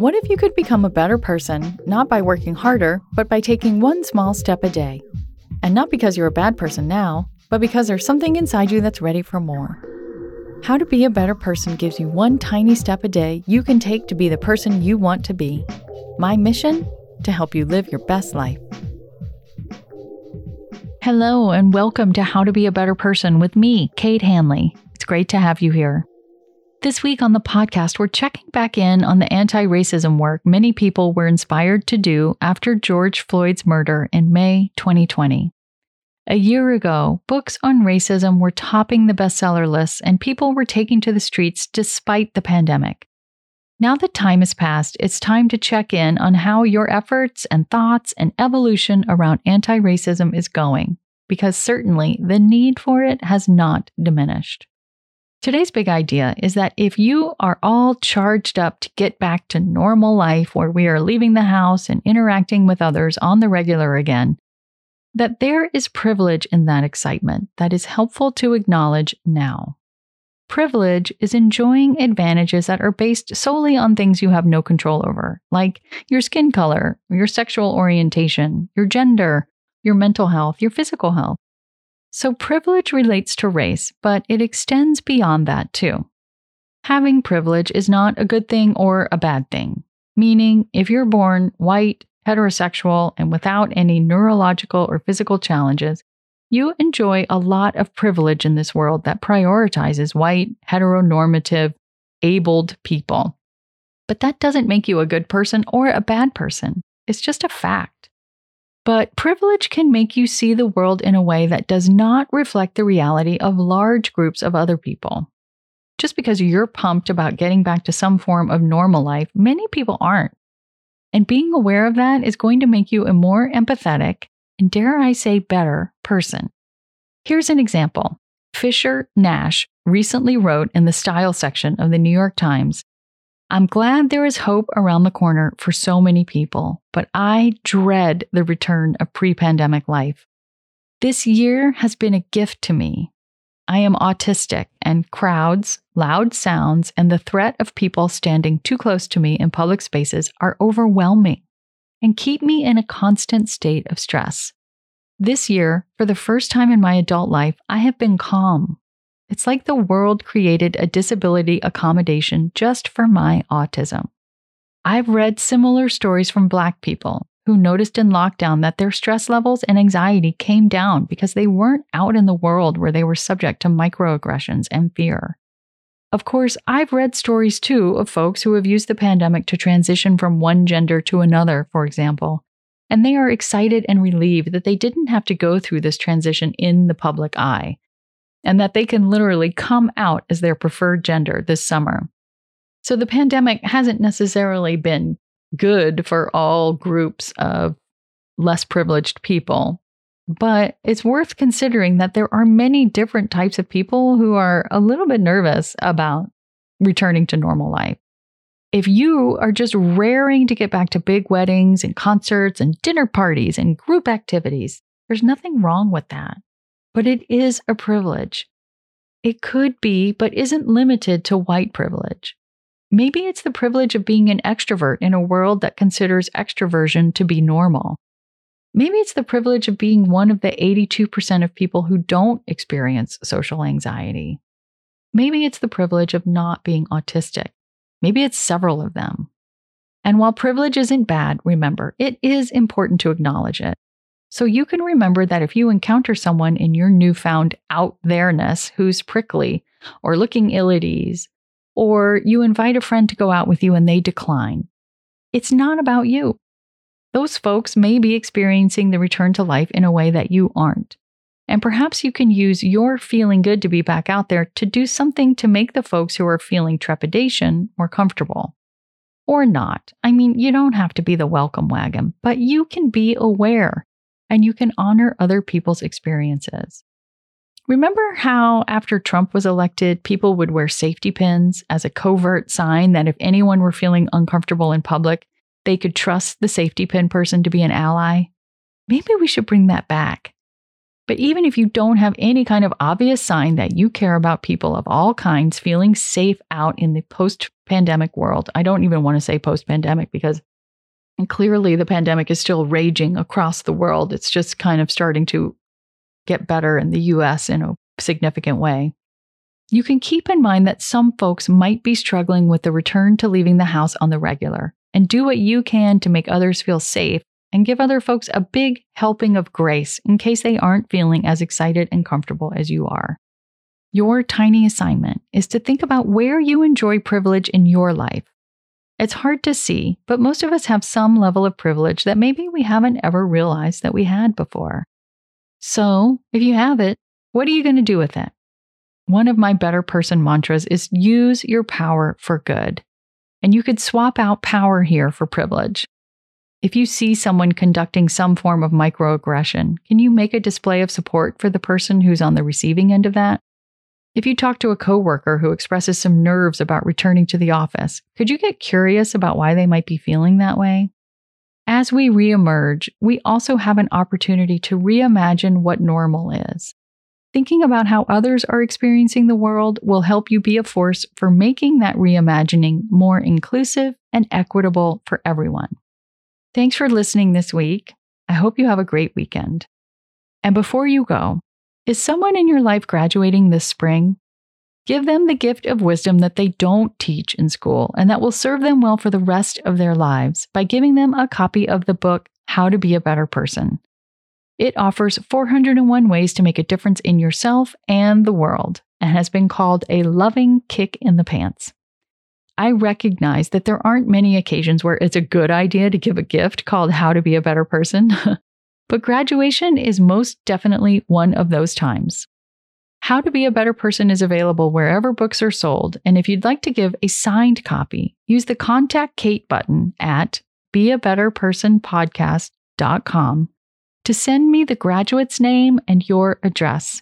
What if you could become a better person, not by working harder, but by taking one small step a day? And not because you're a bad person now, but because there's something inside you that's ready for more. How to Be a Better Person gives you one tiny step a day you can take to be the person you want to be. My mission? To help you live your best life. Hello, and welcome to How to Be a Better Person with me, Kate Hanley. It's great to have you here. This week on the podcast, we're checking back in on the anti racism work many people were inspired to do after George Floyd's murder in May 2020. A year ago, books on racism were topping the bestseller lists and people were taking to the streets despite the pandemic. Now that time has passed, it's time to check in on how your efforts and thoughts and evolution around anti racism is going, because certainly the need for it has not diminished. Today's big idea is that if you are all charged up to get back to normal life where we are leaving the house and interacting with others on the regular again, that there is privilege in that excitement that is helpful to acknowledge now. Privilege is enjoying advantages that are based solely on things you have no control over, like your skin color, your sexual orientation, your gender, your mental health, your physical health. So, privilege relates to race, but it extends beyond that too. Having privilege is not a good thing or a bad thing, meaning, if you're born white, heterosexual, and without any neurological or physical challenges, you enjoy a lot of privilege in this world that prioritizes white, heteronormative, abled people. But that doesn't make you a good person or a bad person. It's just a fact. But privilege can make you see the world in a way that does not reflect the reality of large groups of other people. Just because you're pumped about getting back to some form of normal life, many people aren't. And being aware of that is going to make you a more empathetic and, dare I say, better person. Here's an example Fisher Nash recently wrote in the style section of the New York Times I'm glad there is hope around the corner for so many people, but I dread the return of pre pandemic life. This year has been a gift to me. I am autistic, and crowds, loud sounds, and the threat of people standing too close to me in public spaces are overwhelming and keep me in a constant state of stress. This year, for the first time in my adult life, I have been calm it's like the world created a disability accommodation just for my autism. I've read similar stories from Black people who noticed in lockdown that their stress levels and anxiety came down because they weren't out in the world where they were subject to microaggressions and fear. Of course, I've read stories too of folks who have used the pandemic to transition from one gender to another, for example, and they are excited and relieved that they didn't have to go through this transition in the public eye and that they can literally come out as their preferred gender this summer. So the pandemic hasn't necessarily been good for all groups of less privileged people. But it's worth considering that there are many different types of people who are a little bit nervous about returning to normal life. If you are just raring to get back to big weddings and concerts and dinner parties and group activities, there's nothing wrong with that but it is a privilege. It could be, but isn't limited to white privilege. Maybe it's the privilege of being an extrovert in a world that considers extroversion to be normal. Maybe it's the privilege of being one of the 82% of people who don't experience social anxiety. Maybe it's the privilege of not being autistic. Maybe it's several of them. And while privilege isn't bad, remember, it is important to acknowledge it. So you can remember that if you encounter someone in your newfound out there-ness who's prickly or looking ill at ease, or you invite a friend to go out with you and they decline, it's not about you. Those folks may be experiencing the return to life in a way that you aren't. And perhaps you can use your feeling good to be back out there to do something to make the folks who are feeling trepidation more comfortable. Or not. I mean, you don't have to be the welcome wagon, but you can be aware and you can honor other people's experiences. Remember how, after Trump was elected, people would wear safety pins as a covert sign that if anyone were feeling uncomfortable in public, they could trust the safety pin person to be an ally? Maybe we should bring that back. But even if you don't have any kind of obvious sign that you care about people of all kinds feeling safe out in the post pandemic world, I don't even want to say post pandemic because clearly the pandemic is still raging across the world. It's just kind of starting to get better in the US in a significant way. You can keep in mind that some folks might be struggling with the return to leaving the house on the regular and do what you can to make others feel safe and give other folks a big helping of grace in case they aren't feeling as excited and comfortable as you are. Your tiny assignment is to think about where you enjoy privilege in your life. It's hard to see, but most of us have some level of privilege that maybe we haven't ever realized that we had before. So, if you have it, what are you going to do with it? One of my better person mantras is use your power for good. And you could swap out power here for privilege. If you see someone conducting some form of microaggression, can you make a display of support for the person who's on the receiving end of that? If you talk to a coworker who expresses some nerves about returning to the office, could you get curious about why they might be feeling that way? As we reemerge, we also have an opportunity to reimagine what normal is. Thinking about how others are experiencing the world will help you be a force for making that reimagining more inclusive and equitable for everyone. Thanks for listening this week. I hope you have a great weekend. And before you go, is someone in your life graduating this spring? Give them the gift of wisdom that they don't teach in school and that will serve them well for the rest of their lives by giving them a copy of the book, How to Be a Better Person. It offers 401 ways to make a difference in yourself and the world and has been called a loving kick in the pants. I recognize that there aren't many occasions where it's a good idea to give a gift called How to Be a Better Person, but graduation is most definitely one of those times. How to Be a Better Person is available wherever books are sold, and if you'd like to give a signed copy, use the Contact Kate button at beabetterpersonpodcast.com to send me the graduate's name and your address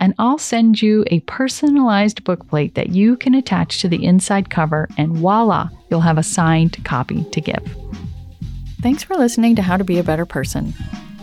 and I'll send you a personalized bookplate that you can attach to the inside cover, and voila, you'll have a signed copy to give. Thanks for listening to How to Be a Better Person.